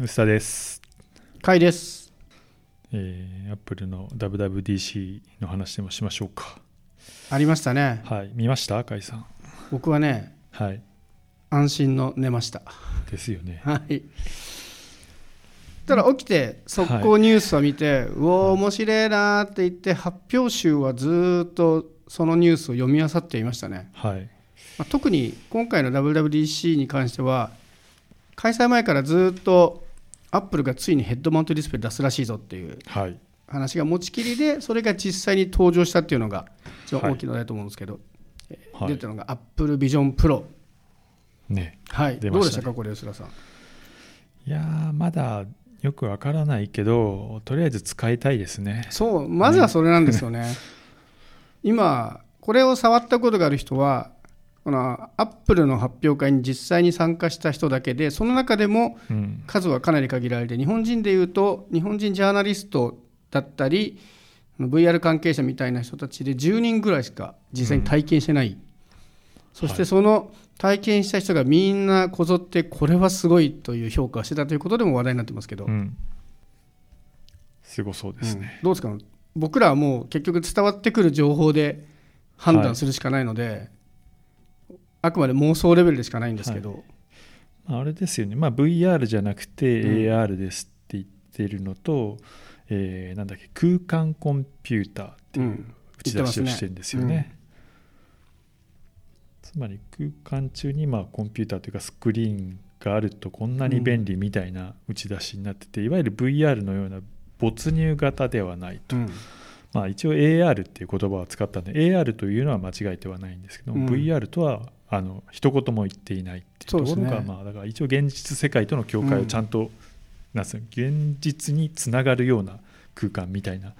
臼田です。甲斐です。えー、アップルの WWDC の話でもしましょうか。ありましたね。はい、見ました？甲斐さん。僕はね、はい。安心の寝ました。ですよね。はい。ただ起きて速攻ニュースを見て、うおー面白いなーって言って発表集はずーっとそのニュースを読み漁っていましたね。はい。まあ、特に今回の WWDC に関しては開催前からずーっとアップルがついにヘッドマウントディスプレイ出すらしいぞっていうはい。話が持ちきりでそれが実際に登場したっていうのが一番大きな題だと思うんですけど、えーはい。出たのが Apple Vision Pro ね。はい、出ましたね。どうでしたかこれ吉田さん？いやー、まだよくわからないけど、とりあえず使いたいですね。そうまずはそれなんですよね。今これを触ったことがある人はこのアップルの発表会に実際に参加した人だけでその中でもうん。数はかなり限られて日本人でいうと日本人ジャーナリストだったり VR 関係者みたいな人たちで10人ぐらいしか実際に体験してない、そしてその体験した人がみんなこぞってこれはすごいという評価をしてたということでも話題になってますけど、うん。すごそうですね。うんどうですか？僕らはもう結局伝わってくる情報で判断するしかないので、あくまで妄想レベルでしかないんですけど、あれですよね、まあ、VR じゃなくてうん。AR ですって言ってるのと、えーなんだっけ空間コンピューターっていううん。打ち出しをしてるんですよね。言ってつまり空間中にまあコンピューターというかスクリーンがあるとこんなに便利みたいな打ち出しになってて、いわゆる VR のような没入型ではないと、うん。まあ、一応 AR っていう言葉を使ったんで AR というのは間違えてはないんですけど、うん。VR とはあの一言も言っていないっていうところが、ね。まあ、だから一応現実世界との境界をちゃんと、なんすか現実につながるような空間みたいな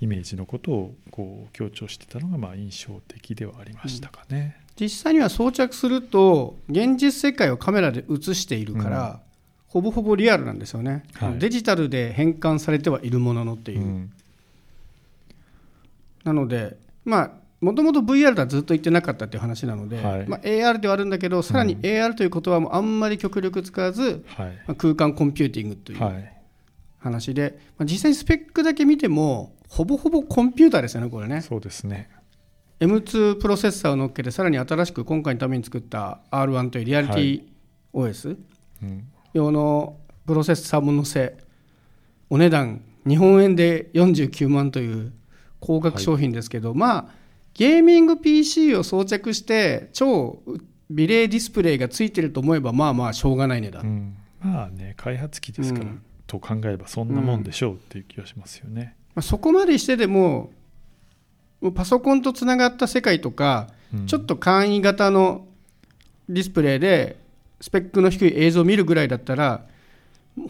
イメージのことをこう強調してたのがまあ印象的ではありましたかね。実際には装着すると現実世界をカメラで映しているから、ほぼほぼリアルなんですよね、はい。デジタルで変換されてはいるもののっていう、うん。なのでまあもともと VR とはずっと言ってなかったっていう話なので、はい。まあ、AR ではあるんだけどさらに AR という言葉もあんまり極力使わず、はい。まあ空間コンピューティングというはい。話で、まあ、実際にスペックだけ見てもほぼほぼコンピューターですよねこれね。そうですね。M2 プロセッサーを乗っけてさらに新しく今回のために作った R1 というリアリティ OS うん。用のプロセッサーも乗せお値段日本円で49万という高額商品ですけど、まあゲーミング PC を装着して超美麗ディスプレイがついてると思えばまあまあしょうがない値段、うん。まあね開発機ですから、うん。と考えればそんなもんでしょうっていう気がしますよね。まあ、そこまでしてでもパソコンとつながった世界とか、うん。ちょっと簡易型のディスプレイでスペックの低い映像を見るぐらいだったら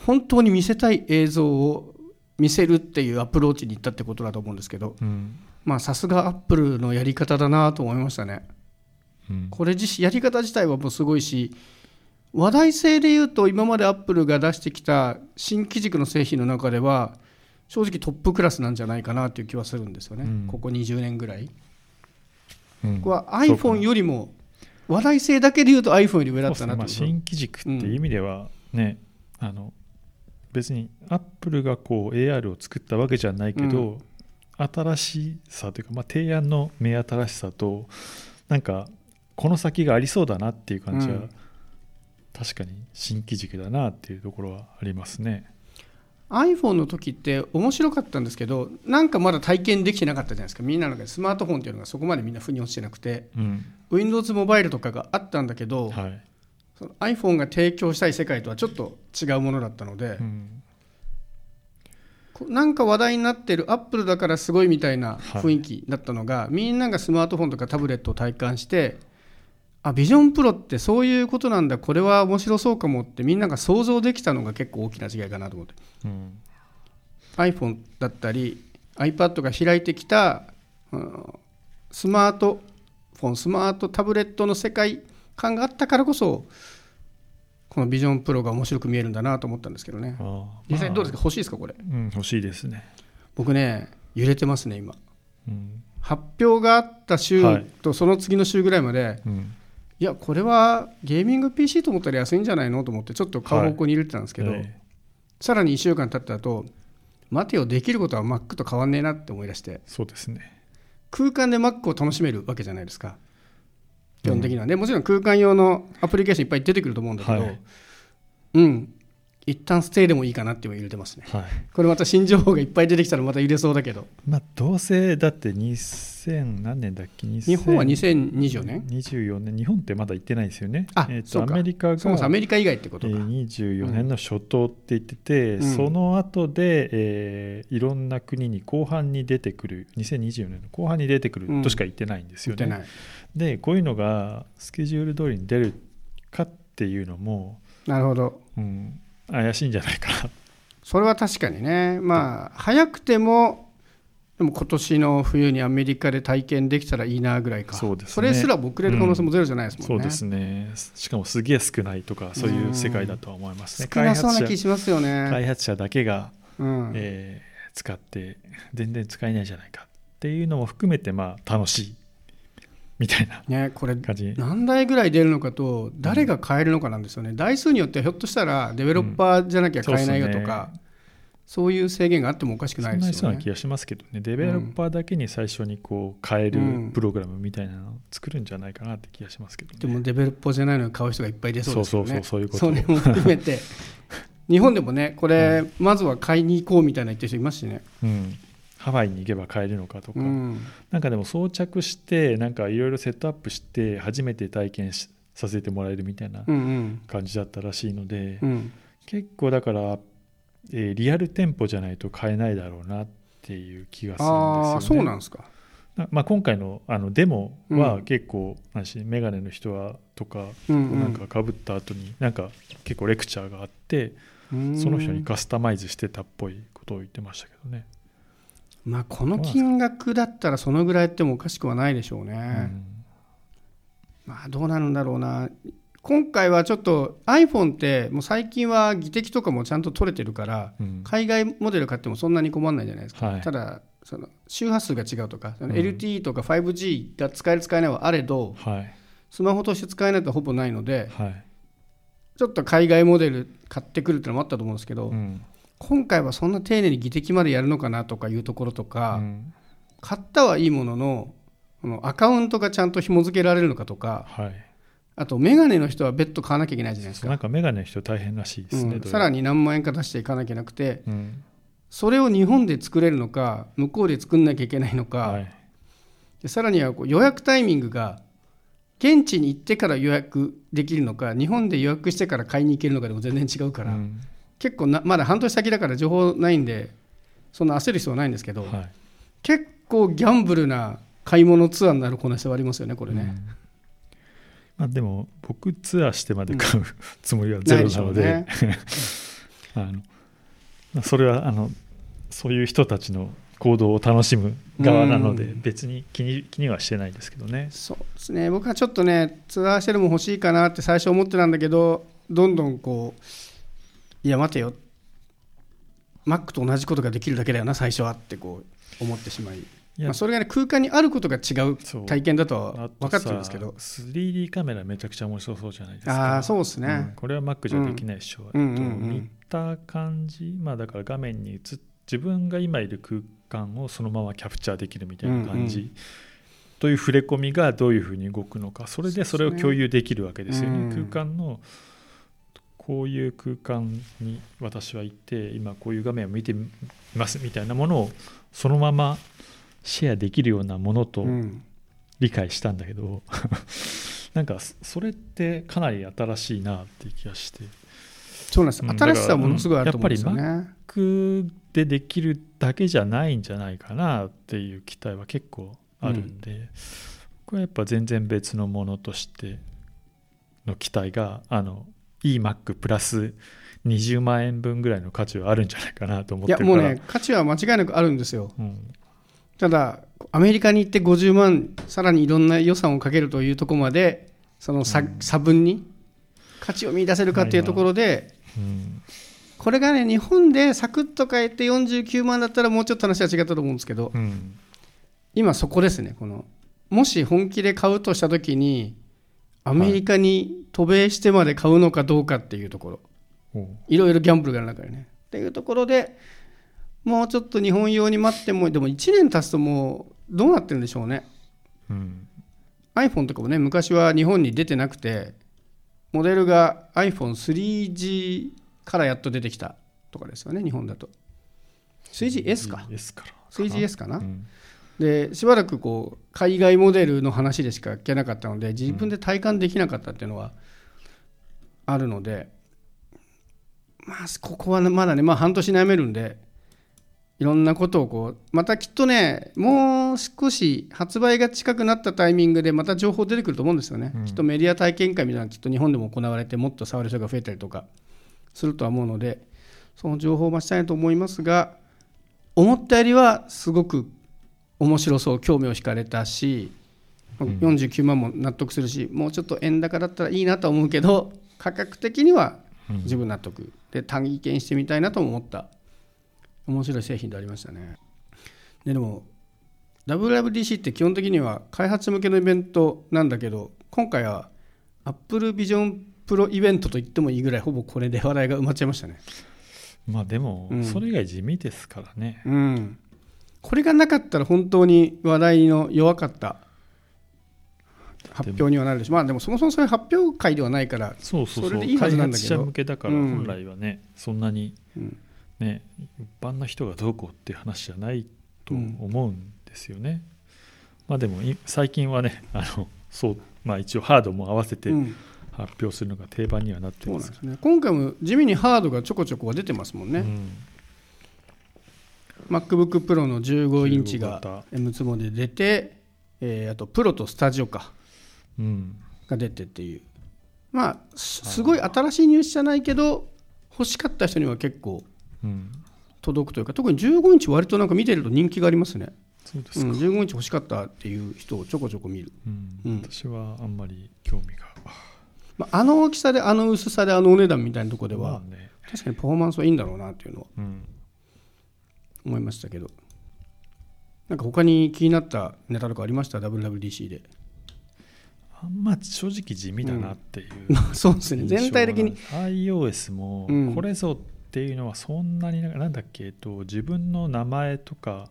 本当に見せたい映像を見せるっていうアプローチに行ったってことだと思うんですけど。うんまあさすがアップルのやり方だなと思いましたね。うん。これ自身やり方自体はもうすごいし話題性で言うと今までアップルが出してきた新機軸の製品の中では正直トップクラスなんじゃないかなという気はするんですよね、うん。ここ20年ぐらい。うん。ここは iPhone よりも話題性だけで言うと iPhone より上だったなと。ね。まあ、新機軸っていう意味ではね、あの別にアップルがこう AR を作ったわけじゃないけど、新しさというか、まあ、提案の目新しさとなんかこの先がありそうだなっていう感じは、うん。確かに新機軸だなっていうところはありますね。iPhone の時って面白かったんですけどなんかまだ体験できてなかったじゃないですか。みんなの中でスマートフォンっていうのがそこまでみんな腑に落ちてなくてうん、Windows モバイルとかがあったんだけど、はい、その iPhone が提供したい世界とはちょっと違うものだったので、うん。こなんか話題になってるアップルだからすごいみたいなはい。雰囲気だったのが、みんながスマートフォンとかタブレットを体感してあビジョンプロってそういうことなんだこれは面白そうかもってみんなが想像できたのが結構大きな違いかなと思って。うん、iPhone だったり iPad が開いてきた、うんスマートフォンスマートタブレットの世界感があったからこそこのビジョンプロが面白く見えるんだなと思ったんですけどね。あー実際どうですか、ま欲しいですかこれ？あうん、欲しいですね。僕ね揺れてますね今。うん。発表があった週はい。とその次の週ぐらいまで、うん。い、やこれはゲーミング PC と思ったら安いんじゃないのと思ってちょっと買う方向に入れてたんですけど、えさらに1週間経った後待てよできることは Mac と変わんねえなって思い出して。そうですね。空間で Mac を楽しめるわけじゃないですか基本的には。ね、もちろん空間用のアプリケーションいっぱい出てくると思うんだけど、はい。うん一旦ステイでもいいかなって今入れてますね。はい。これまた新情報がいっぱい出てきたらまた入れそうだけど。まあどうせだって2000何年だっけ？日本は2024年？24年？日本ってまだ行ってないですよね。あえーとそうか。アメリカがそもそもアメリカ以外ってことか、えー24年の初頭って言ってて、うん。その後で、えーいろんな国に後半に出てくる2024年の後半に出てくるとしか言ってないんですよね。言ってない。でこういうのがスケジュール通りに出るかっていうのも、なるほど。うん、怪しいんじゃないかな。それは確かにね。まあ早くてもでも今年の冬にアメリカで体験できたらいいなぐらいか。そうですね。れすら遅れる可能性もゼロじゃないですもんね、そうですね。しかもすげえ少ないとかそういう世界だとは思いますね。少なそうな気しますよね、開発者だけが、うん。えー使って全然使えないじゃないかっていうのも含めてまあ楽しいみたいなね、これ何台ぐらい出るのかと誰が買えるのかなんですよね、台数によってはひょっとしたらデベロッパーじゃなきゃ買えないよとか、そういう制限があってもおかしくないですよね。そんなそうな気。がしますけどね。デベロッパーだけに最初にこう変えるうん。プログラムみたいなのを作るんじゃないかなって気がしますけどね、でもデベロッパーじゃないのに買う人がいっぱい出そうですよね。そうそうそうそういうこと。それも含めて。日本でもねこれ、まずは買いに行こうみたいな言ってる人いますしね。うん、ハワイに行けば買えるのかとか、うん。なんかでも装着してなんかいろいろセットアップして初めて体験しさせてもらえるみたいなうんうん。感じだったらしいので、うん。結構だから、えーリアル店舗じゃないと買えないだろうなっていう気がするんですよね。そうなんですか。なまあ、今回のあのデモうん。は結構、なんしメガネの人はとか、うんうん。なんかかぶった後になんか結構レクチャーがあってうん。その人にカスタマイズしてたっぽいことを言ってましたけどね。まあこの金額だったらそのぐらいやってもおかしくはないでしょうね。うん。まあどうなるんだろうな。今回はちょっと iPhone ってもう最近は技的とかもちゃんと取れてるからうん。海外モデル買ってもそんなに困らないじゃないですか、はい。ただその周波数が違うとかうん。LTE とか 5G が使える使えないはあれどはい。スマホとして使えないとほぼないのではい。ちょっと海外モデル買ってくるってのもあったと思うんですけど、うん今回はそんな丁寧に技的までやるのかなとかいうところとか、うん。買ったはいいもののこのアカウントがちゃんと紐付けられるのかとかはい。あとメガネの人は別途買わなきゃいけないじゃないですか。なんかメガネの人大変らしいですね、うん。さらに何万円か出していかなきゃなくてうんそれを日本で作れるのか向こうで作んなきゃいけないのか、はい。でさらにはこう予約タイミングが現地に行ってから予約できるのか日本で予約してから買いに行けるのかでも全然違うから、うん結構なまだ半年先だから情報ないんでそんな焦る必要はないんですけど、はい。結構ギャンブルな買い物ツアーになる可能性はありますよねこれね。うん。まあ、でも僕ツアーしてまで買う つもりはゼロなので、ない あのまあそれはあのそういう人たちの行動を楽しむ側なのでうん。別に気に気にはしてないですけどね。そうですね。僕はちょっとねツアーシェルも欲しいかなって最初思ってたんだけどどんどんこういや待てよ。Mac と同じことができるだけだよな最初はってこう思ってしまい。まあ、それがね空間にあることが違う体験だとは分かってるんですけど。さ 3D カメラめちゃくちゃ面白そうじゃないですか。ああそうですね、うんこれは Mac じゃできないでしょ。う、うんうんうんえっとうん。見た感じ、まあ、だから画面に映っ自分が今いる空間をそのままキャプチャーできるみたいな感じ、うんうという触れ込みがどういうふうに動くのか。それでそれを共有できるわけですよね。うん。空間のこういう空間に私はいて今こういう画面を見てみますみたいなものをそのままシェアできるようなものとうん。理解したんだけど、なんかそそれってかなり新しいなっていう気がして。そうなんです。うん新しさはものすごいあると思うんですよだかね、Mac でできるだけじゃないんじゃないかなっていう期待は結構あるんで、これはやっぱ全然別のものとしての期待があのいい Mac プラス20万円分ぐらいの価値はあるんじゃないかなと思っいてるから。やもうね価値は間違いなくあるんですよ。うん。ただアメリカに行って50万さらにいろんな予算をかけるというところまでその差,、うん。差分に価値を見出せるかっていうところで、うん。これがね日本でサクッと買えて49万だったらもうちょっと話は違ったと思うんですけどうん。今そこですねこのもし本気で買うとした時にアメリカに渡米してまで買うのかどうかっていうところ、い、ろいろギャンブルがある中でね。っていうところでもうちょっと日本用に待ってもでも1年経つともうどうなってるんでしょうね。うん、iPhone とかもね昔は日本に出てなくてモデルが iPhone3G からやっと出てきたとかですよね日本だと。3GS か。S から。3GS かな、うんでしばらくこう海外モデルの話でしか聞けなかったので自分で体感できなかったっていうのはあるので、まあここはねまだね、まあ、半年悩めるんでいろんなことをこうまたきっとねもう少し発売が近くなったタイミングでまた情報出てくると思うんですよね、うん。きっとメディア体験会みたいなのがきっと日本でも行われてもっと触る人が増えたりとかするとは思うのでその情報を待ちたいと思いますが思ったよりはすごく面白そう興味を惹かれたし、ん。49万も納得するしもうちょっと円高だったらいいなとは思うけど価格的にはうん。自分納得。で体験してみたいなとも思った。面白い製品でありましたね。ででも WWDC って基本的には開発向けのイベントなんだけど今回は Apple Vision Pro イベントと言ってもいいぐらいほぼこれで話題が埋まっちゃいましたね。まあでも、うん。それ以外地味ですからね。うんこれがなかったら本当に話題の弱かった発表にはなるでしょう。まあでもそもそもそういう発表会ではないからそうそうそれでいいはずなんだけど。向けだからうん本来はね、そんなにうん。ね一般の人がどうこうっていう話じゃないと思うんですよね、まあでもい最近はね あのそうまあ一応ハードも合わせてうん。発表するのが定番にはなってます。すね。今回も地味にハードがちょこちょこは出てますもんね、うん MacBookPro の15インチ15が型。M ツボで出て、えーあとプロとスタジオか。うん。が出てっていう。まあすすごい新しいニュースじゃないけど欲しかった人には結構うん。届くというか特に15インチ割となんか見てると人気がありますね、うん、そうですか、15インチ欲しかったっていう人をちょこちょこ見る、うん。うん。私はあんまり興味が。まあ、あの大きさであの薄さであのお値段みたいなところではまあね。確かにパフォーマンスはいいんだろうなっていうのはうん思いましたけど。なんか他に気になったネタとかありました？WWDC で。あんま正直地味だなっていう、そうですね。全体的に。iOS もうん。これぞっていうのはそんなにななんだっけ、えっと、自分の名前とか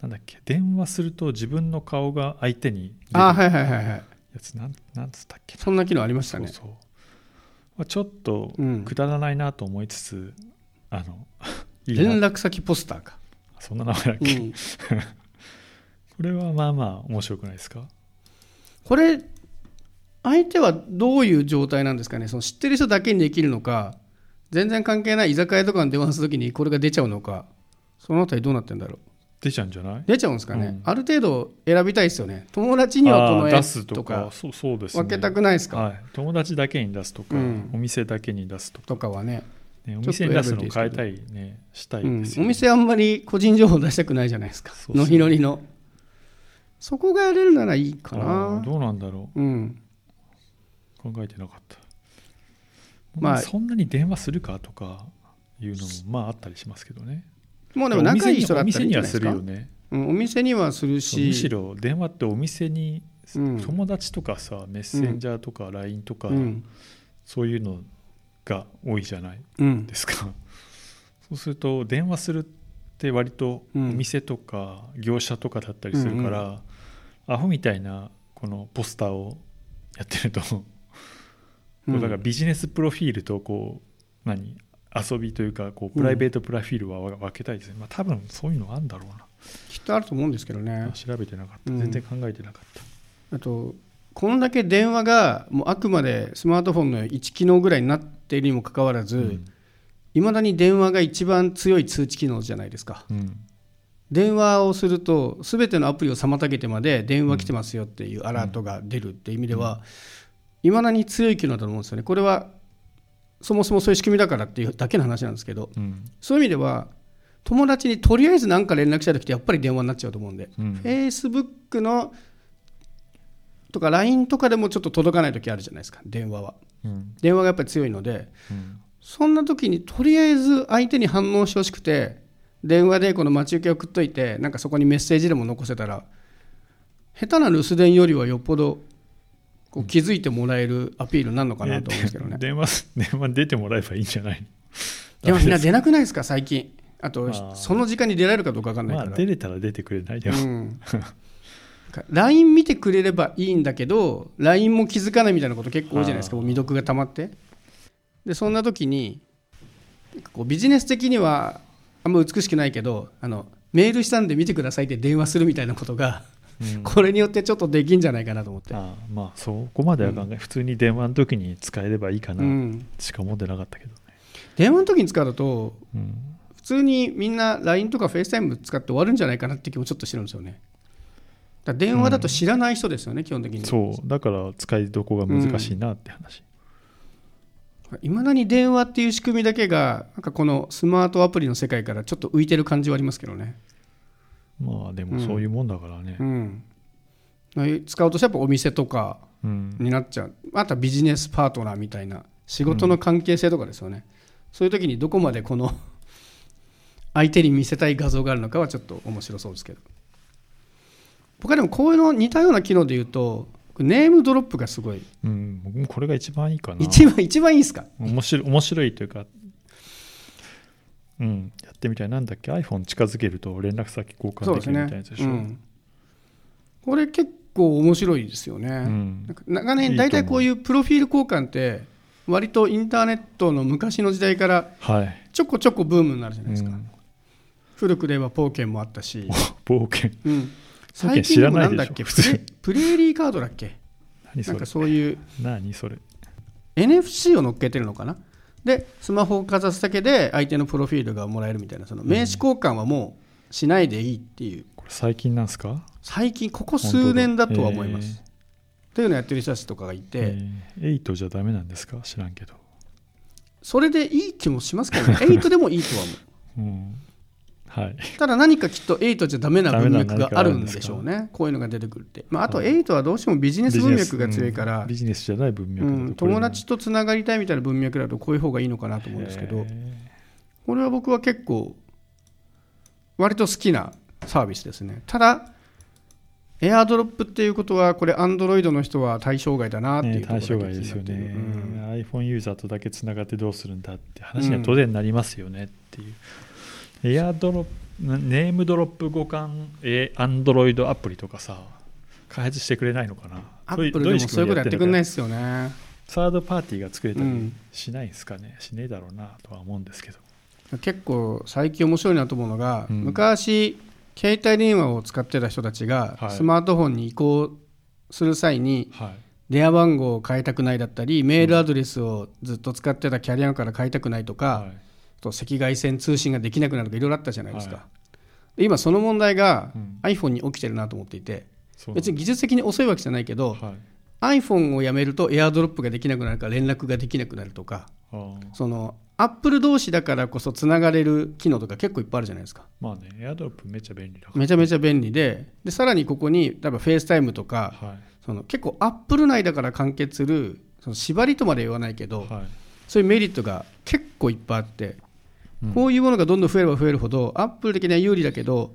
なんだっけ電話すると自分の顔が相手にあはいはいはいはいやつなんなんつったっけな。そんな機能ありましたね。そうそう、まあ、ちょっとうん。くだらないなと思いつつ、あのいいな連絡先ポスターか、そんな名前だっけ、うん、これはまあまあ面白くないですか？これ相手はどういう状態なんですかね？その知ってる人だけにできるのか全然関係ない居酒屋とかに電話するときにこれが出ちゃうのかそのあたりどうなってんだろう？出ちゃうんじゃない？出ちゃうんですかね、うん。ある程度選びたいですよね。友達にはこの絵ととか。か。そうそうですね。分けたくないですか、はい、友達だけに出すとか、うん。お店だけに出すとか、とかはね、ね、お店に出すの選べていいですけど。変えたいねしたいうんですよ、お店あんまり個人情報出したくないじゃないですか。のひのりの。そこがやれるならいいかあなーどうなんだろう。ん。う考えてなかった、まあそんなに電話するかとかいうのもまああったりしますけどね。もうでも仲いい人だおったらいいんじゃないですか。店にはするよね。うん、お店にはするそうむししろ電話ってお店に、うん。友達とかさメッセンジャーとか LINE とか、うん。そういうのが多いじゃないうんですか。そうすると電話するって割とおうん。店とか業者とかだったりするから、アホみたいなこのポスターをやってると、だからビジネスプロフィールとこう何遊びというかこうプライベートプロフィールは分けたいですね、まあ多分そういうのあるんだろうな、きっとあると思うんですけどね。調べてなかった。うん全然考えてなかった、あとこんだけ電話がもうあくまでスマートフォンの1機能ぐらいになっているにもかかわらずいま、未だに電話が一番強い通知機能じゃないですか。うん。電話をすると全てのアプリを妨げてまで電話来てますよっていうアラートが出るっていう意味ではいまだに強い機能だと思うんですよね。これはそもそもそういう仕組みだからっていうだけの話なんですけどうん。そういう意味では友達にとりあえず何か連絡した時ってやっぱり電話になっちゃうと思うんでうん。Facebook のとか LINE とかでもちょっと届かない時あるじゃないですか電話は。うん。電話がやっぱり強いのでうん。そんな時にとりあえず相手に反応してほしくて電話でこの待ち受け送っといてなんかそこにメッセージでも残せたら下手な留守電よりはよっぽどこう気づいてもらえるアピールになるのかなと思うんですけどね。電話 電話に出てもらえばいいんじゃない？のでもみんな出なくないですか最近。あと、まあ。その時間に出られるかどうか分かんないから、まあ出れたら出てくれないでも、うん、LINE 見てくれればいいんだけど LINE も気づかないみたいなこと結構多いじゃないですか。もう未読が溜まって。でそんな時にこうビジネス的にはあんま美しくないけどあのメールしたんで見てくださいって電話するみたいなことがうん。これによってちょっとできんじゃないかなと思って、ああまあそこまでは考え、普通に電話の時に使えればいいかうな、ん、しか思ってなかったけどね、電話の時に使うとうん、普通にみんな LINE とか FaceTime 使って終わるんじゃないかなって気もちょっとしてるんですよねだ電話だと知らない人ですよね、基本的に。そう。だから使いどこが難しいなって話、いまだに電話っていう仕組みだけがなんかこのスマートアプリの世界からちょっと浮いてる感じはありますけどね、まあでもそういうもんだからね。う、ん、使うとしてはやっぱお店とかうん。になっちゃう。あとはビジネスパートナーみたいな仕事の関係性とかですよね、そういう時にどこまでこの 相手に見せたい画像があるのかはちょっと面白そうですけど他でもこういうの似たような機能で言うとネームドロップがすごい。うん、僕もこれが一番いいかな。一番一番いいですか？面白い面白いというか、うん、やってみたい。なんだっけ？iPhone 近づけると連絡先交換できるみたいなやつでしょ、うん。これ結構面白いですよね、うん。なんか長年大体こういうプロフィール交換って割とインターネットの昔の時代からはい、ちょこちょこブームになるじゃなういですか、ん、古くで言えばポーケンもあったし、ポーケ最ン知近でもなんだっけプレプレーリーカードだっけ？なんか何そういう。何それ。NFC を乗っけてるのかな？でスマホをかざすだけで相手のプロフィールがもらえるみたいな。その名刺交換はもうしないでいいっていう。これ最近なんすか？最近ここ数年だとは思います、本当だ。というのをやってる人たちとかがいて、えー、8じゃダメなんですか？知らんけど、それでいい気もしますけどね。8でもいいとは思う。うん、はい。ただ何かきっと8じゃダメな文脈があるんでしょうね。こういうのが出てくるって、まあ、あとはい。8はどうしてもビジネス文脈が強いから、ビジネス,、じゃない文脈だとうん、友達とつながりたいみたいな文脈だとこういう方がいいのかなと思うんですけど。へこれは僕は結構割と好きなサービスですね。ただエアドロップっていうことはこれ Android の人は対象外だなっていうところ対象外ですよになってるね、iPhone ユーザーとだけつながってどうするんだって話には当然なりますよねっていう、エアドロップネームドロップ互換え Android アプリとかさ開発してくれないのかな？アップルでもそういうことやってくんないですよね。サードパーティーが作れたりうんしないですかね、しねえだろうなとは思うんですけど。結構最近面白いなと思うのが、うん。昔携帯電話を使ってた人たちがはい。スマートフォンに移行する際にはい。電話番号を変えたくないだったりメールアドレスをずっと使ってたキャリアから変えたくないとか、はい。あと赤外線通信ができなくなるとかいろいろあったじゃないですか、はで今その問題がうん。iPhone に起きてるなと思っていて。そう別に技術的に遅いわけじゃないけど、はい。iPhone をやめると AirDrop ができなくなるから連絡ができなくなるとかその Apple 同士だからこそつながれる機能とか結構いっぱいあるじゃないですか。まあねエアドロップめっちゃ便利だめちゃめちゃ便利で。でさらにここに例えば FaceTime とかはい。その結構 Apple 内だから完結するその縛りとまで言わないけど、はい。そういうメリットが結構いっぱいあって、うんこういうものがどんどん増えれば増えるほどアップル的には有利だけど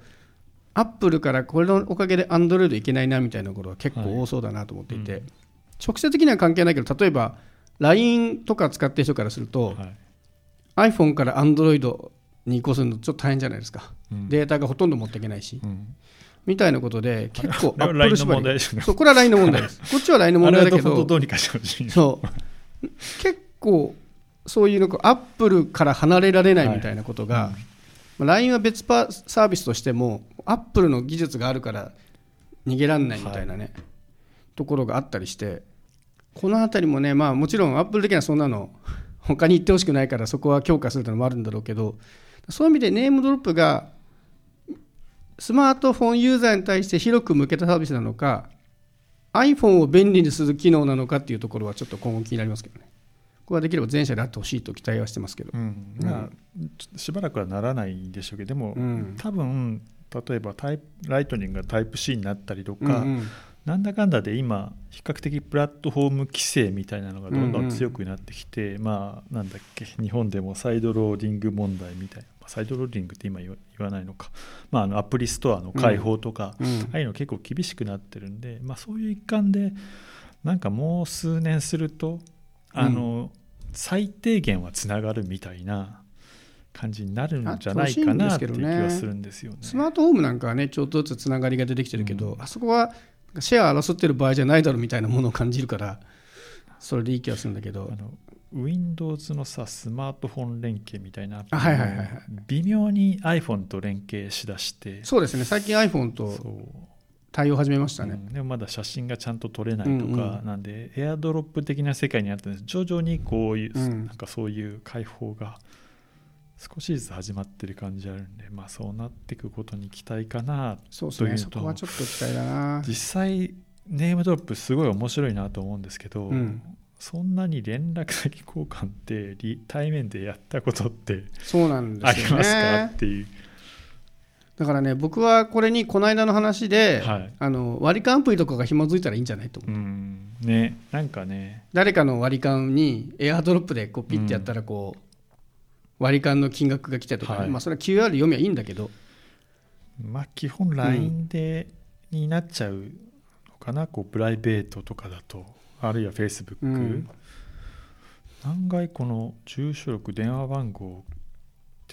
アップルからこれのおかげで Android いけないなみたいなことが結構多そうだなと思っていて、はい直接的には関係ないけど例えば LINE とか使ってる人からすると、はい。iPhone から Android に移行するのちょっと大変じゃないですか、うん。データがほとんど持っていけないし、うん。みたいなことで結構あれは LINE の縛りそうこれは LINE の問題です。こっちは LINE の問題だけどどうにかしてほしいそう。結構そういうのこうアップルから離れられないみたいなことが、まあ LINE は別パサービスとしてもアップルの技術があるから逃げられないみたいなね、ところがあったりしてこの辺りもねまあもちろんアップル的にはそんなの 他に言ってほしくないからそこは強化するというのもあるんだろうけどそういう意味でネームドロップがスマートフォンユーザーに対して広く向けたサービスなのか iPhone を便利にする機能なのかっていうところはちょっと今後気になりますけどねはできれば全社であってほしいと期待はしてますけど、うん。まあ、しばらくはならないんでしょうけどでも、うん。多分例えばタイプライトニングがタイプ C になったりとうんか、うん。なんだかんだで今比較的プラットフォーム規制みたいなのがどんどん強くなってきて、まあなんだっけ日本でもサイドローディング問題みたいなまあサイドローディングって今言わ言わないのか、まあ、あのアプリストアの開放とか、うん。ああいうの結構厳しくなってるんで、まあ、そういう一環でなんかもう数年するとあの、最低限はつながるみたいな感じになるんじゃないかなっていう気はするんですよね。スマートホームなんかはねちょっとずつつながりが出てきてるけど、あそこはシェア争ってる場合じゃないだろうみたいなものを感じるからそれでいい気がするんだけど。あの Windows のさスマートフォン連携みたいなはいはいはいはい。微妙に iPhone と連携しだして。そうですね。最近 iPhone と対応始めましたね、うん。でもまだ写真がちゃんと撮れないとか、うんうん。なんでエアドロップ的な世界にあったんです徐々にこういう、うん。なんかそういう解放が少しずつ始まってる感じあるんでまあそうなっていくことに期待かなそうですというのとねそこはちょっと期待だな。実際ネームドロップすごい面白いなと思うんですけど、うん。そんなに連絡先交換ってリ対面でやったことってそうなんであすよりますか？ねっていう、だからね僕はこれにこの間の話で、はい。あの割り勘アプリとかが紐づいたらいいんじゃないと思う、うん。ね。なんかね。誰かの割り勘にエアドロップでこうピッてやったらこう、割り勘の金額が来てとかね、はい。まあそれは QR 読みはいいんだけど。まあ基本 LINE で、になっちゃうのかなこうプライベートとかだと。あるいは Facebook、うん。案外この住所録電話番号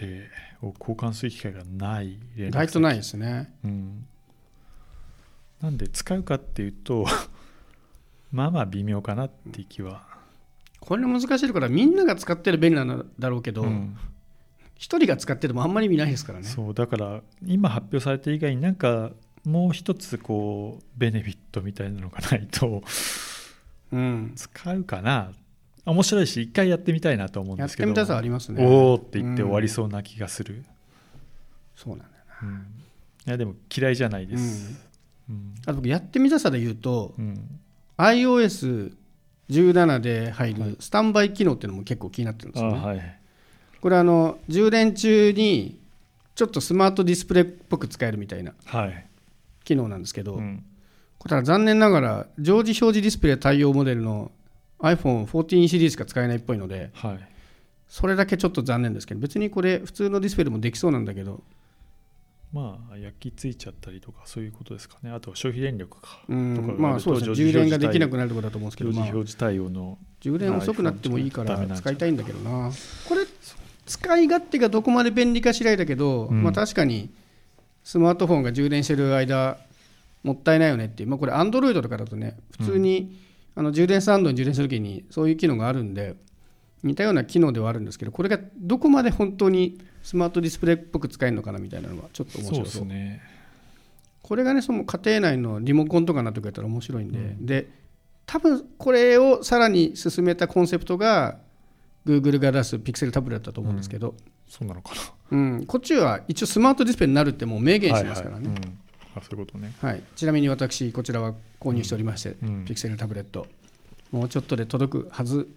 ってを交換する機会がない意外とないですね。うん、なんで使うかっていうと まあまあ微妙かなって気は、これ難しいからみんなが使ってる便利なんだろうけどうん。一、人が使っててもあんまり意味ないですからね。そうだから今発表されて以外になんかもう一つこうベネフィットみたいなのがないとうん、使うかな面白いし一回やってみたいなと思うんですけど。やってみたさありますね。おおって言って終わりそうな気がする、そうなんだようん。いやでも嫌いじゃないです、うん。あと僕やってみたさで言うとうん。iOS17 で入るスタンバイ機能っていうのも結構気になってるんですよね、あはい。これあの充電中にちょっとスマートディスプレイっぽく使えるみたいなはい、機能なんですけど、うん。これただ残念ながら常時表示ディスプレイ対応モデルの iPhone14 シリーズしか使えないっぽいのではい。それだけちょっと残念ですけど別にこれ普通のディスプレイでもできそうなんだけど。まあ焼き付いちゃったりとかそういうことですかね。あとは消費電力か。うん。とかまあそうですね。充電ができなくなるところだと思うんですけど、まあ。表示対応の充電遅くなってもいいから使いたいんだけどな。これ使い勝手がどこまで便利か次第だけど、うん。まあ、確かにスマートフォンが充電してる間もったいないよねっていう、まあ、これ Android とかだとね普通に、あの充電スタンドに充電するときにそういう機能があるんで似たような機能ではあるんですけどこれがどこまで本当にスマートディスプレイっぽく使えるのかなみたいなのはちょっと面白そう。ですね。これがねその家庭内のリモコンとかになってくれたら面白いんで、で多分これをさらに進めたコンセプトが Google が出すピクセルタブレットだと思うんですけど、そうなのかうん。こっちは一応スマートディスプレイになるってもう明な言してますからね、はいはい。うんあそういうことね。はい。ちなみに私こちらは購入しておりまして、うん。ピクセルタブレット。もうちょっとで届くはず。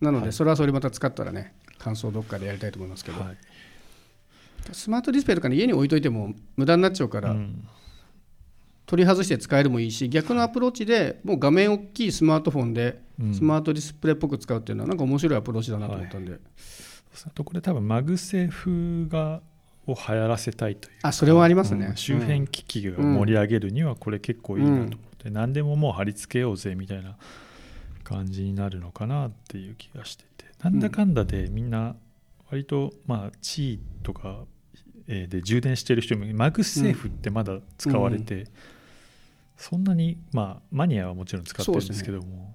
なので、はい。それはそれまた使ったらね感想どっかでやりたいと思いますけど、はい。スマートディスプレイとかね家に置いといても無駄になっちゃうから、うん。取り外して使えるもいいし逆のアプローチでもう画面大きいスマートフォンでうん。スマートディスプレイっぽく使うっていうのはなんか面白いアプローチだなと思ったんで、あとこれ多分 MagSafe がを流行らせたいというあそれはありますね、うん周辺機器を盛り上げるにはこれ結構いいなと思って、何でももう貼り付けようぜみたいな感じになるのかなっていう気がしてて。なんだかんだでみんな割とまあ地位とかえーで充電してる人も MagSafe ってまだ使われて、そんなにまあマニアはもちろん使ってるんですけども。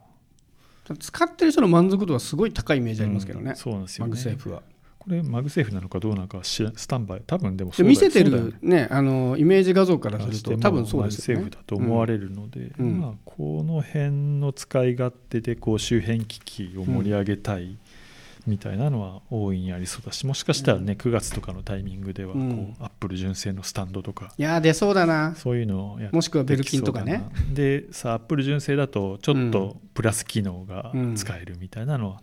使ってる人の満足度はすごい高いイメージありますけどね、うんそうなんですよマねグセーフは。これマグセーフなのかどうなのか知らスタンバイ。多分でもでそうだ見せてそうだよね。る、ね、あのイメージ画像からすると多分そうですよね。マグセーフだと思われるので、うん。まあ、この辺の使い勝手でこう周辺機器を盛り上げたいみたいなのは大いにありそうだしもしかしたらね9月とかのタイミングではこう、うん。アップル純正のスタンドとかいやー出そうだな。そういうのをやもしくはベルキンとかね。でさアップル純正だとちょっとプラス機能がうん。使えるみたいなのは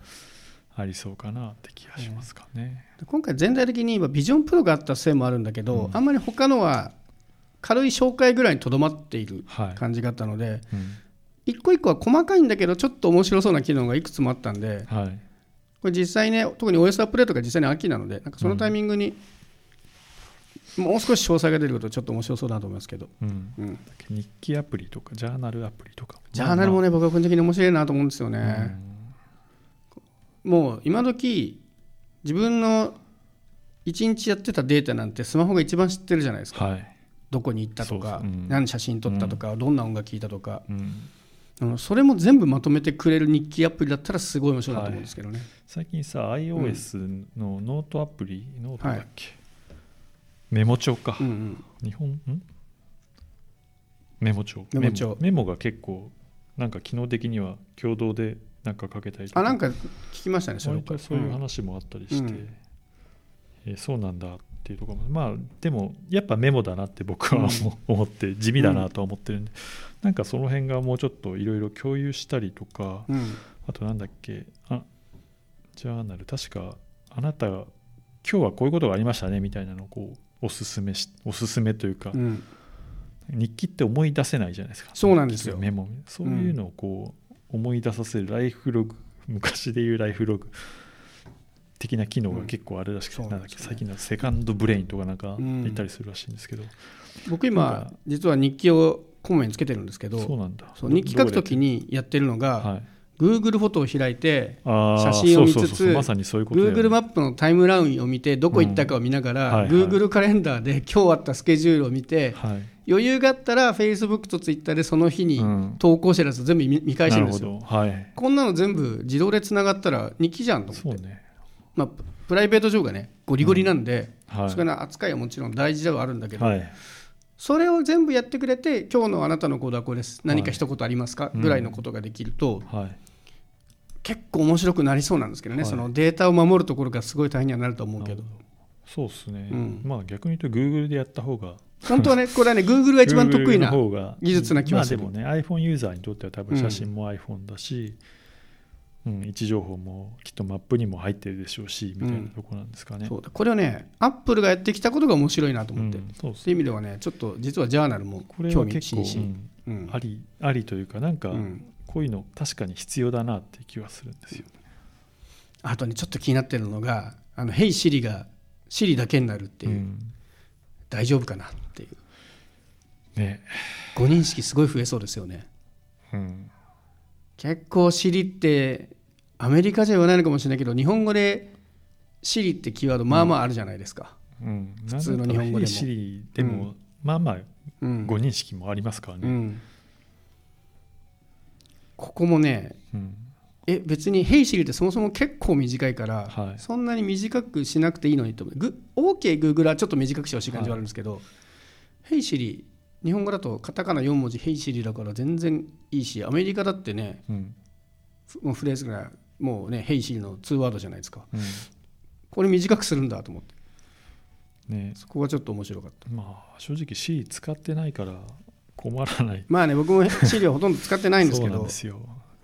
ありそうかなって気がしますかね。今回全体的に今ビジョンプロがあったせいもあるんだけど、うん。あんまり他のは軽い紹介ぐらいにとどまっているはい。感じがあったので、うん。一個一個は細かいんだけどちょっと面白そうな機能がいくつもあったんではい。これ実際ね特に OS アップデートが実際に秋なのでなんかそのタイミングにもう少し詳細が出ることちょっと面白そうだなと思いますけど、うん。うん。日記アプリとかジャーナルアプリとかジャーナルもね、僕は個人的に面白いなと思うんですよね、もう今時自分の1日やってたデータなんてスマホが一番知ってるじゃないですか、はい。どこに行ったとか、そうん。何写真撮ったとか、どんな音楽聴いたとか、うん。それも全部まとめてくれる日記アプリだったらすごい面白いなと思うんですけどね、最近さ iOS のノートアプリ、ノートだっけ、メモ帳か、うんうん。日本？ん？メモ帳。メモ帳。メモが結構なんか機能的には共同でなんかかけたりとあなんか聞きましたねそれ。割とそういう話もあったりして、うん。えーそうなんだっていうところも。まあでもやっぱメモだなって僕は思, 思って地味だなとは思ってるんで、なんかその辺がもうちょっといろいろ共有したりとか、うん。あとなんだっけあジャーナル。確かあなたが今日はこういうことがありましたねみたいなのをこうおすすめしおすすめというか、うん。日記って思い出せないじゃないですか。そうなんですよ。メモ。そういうのをこう思い出させるライフログ昔でいうライフログ的な機能が結構あるらしくて、うんね。最近だとセカンドブレインとかなんかうん。言ったりするらしいんですけど、僕なん今か実は日記をこまめにつけてるんですけどそうなんだ。そう日記書くときに、にやってるのが、はい、Google フォトを開いて写真を見つつ Google マップのタイムラインを見てどこ行ったかを見ながら、うん。はいはい。Google カレンダーで今日あったスケジュールを見てはい余裕があったら Facebook と Twitter でその日にうん。投稿してるやつ全部見見返してなるんですよ、どはい。こんなの全部自動でつながったら日記じゃんと思って、そうね。まあ、ププライベート上がねゴリゴリなんで、はい。それの扱いはもちろん大事ではあるんだけど、はい。それを全部やってくれて今日のあなたの行動はこれです。何か一言ありますか、うん。ぐらいのことができると、はい。結構面白くなりそうなんですけどね、はい。そのデータを守るところがすごい大変にはなると思うけど。そうですね、うん。まあ逆に言うと Google でやった方が本当はねこれはね Google が一番得意な技術な気はする。まあでもね iPhone ユーザーにとっては多分写真も iPhone だし、うん位置情報もきっとマップにも入ってるでしょうしみたいなところなんですかね。そうだ。これはねアップルがやってきたことが面白いなと思って、うんそうそう。いう意味ではねちょっと実はジャーナルもこれ興味は結構、津々うんうん。ありありというかなんかうん。こういうの確かに必要だなって気はするんですよ。あとねちょっと気になってるのが「あの Hey Siri」が Siri だけになるっていう、うん大丈夫かなっていう。ね。誤認識すごい増えそうですよね。うん。結構 Siri ってアメリカじゃ言わないのかもしれないけど日本語で Siri ってキーワードまあまああるじゃないですか、うん、普通の日本語でも。シリでも、うん。まあまあうん誤認識もありますからね。うん。ここもねうんえ別に「Hey Siri」ってそもそも結構短いから、はい。そんなに短くしなくていいのにと思う。ぐ OKGoogle はちょっと短くしてほしい感じはあるんですけど「Hey Siri」日本語だとカタカナ4文字「Hey Siri」だから全然いいしアメリカだってねうん。ふもうフレーズがもうね「Hey Siri」の2ワードじゃないですか。うん。これ短くするんだと思って。ね。そこがちょっと面白かった。まあ正直 C 使ってないから困らない。まあね僕も Siri はほとんど使ってないんですけそうですよ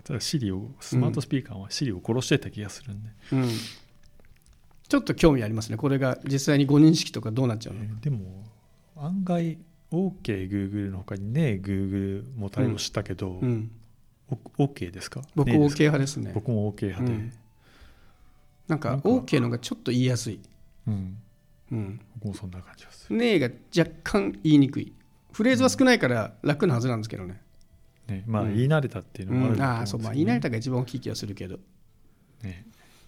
ただ Siri をスマートスピーカーは Siri を殺してた気がするんで、うん。ちょっと興味ありますね。これが実際に誤認識とかどうなっちゃうの。えーでも案外 OKGoogle の他にね Google も対応したけど、うん。お OK ですか？僕 OK か？派ですね。僕も OK 派で、うん。なんか OK のがちょっと言いやすい、うん。うん、僕もそんな感じがする、ねえが若干言いにくい。フレーズは少ないから楽なはずなんですけどね、ね、まあうん。言い慣れたっていうのもあるうんと思うん。ああそうまあ言い慣れたが一番大きい気がするけど。ね。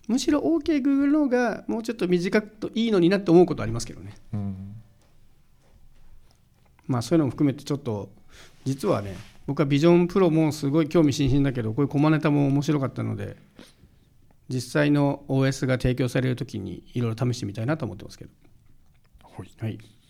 むしろ OKGoogle の方がもうちょっと短くといいのになって思うことありますけどね。うん。まあそういうのも含めてちょっと実はね僕はビジョンプロもすごい興味津々だけどこういうコマネタも面白かったので実際の OS が提供される時にいろいろ試してみたいなと思ってますけど。はい。はい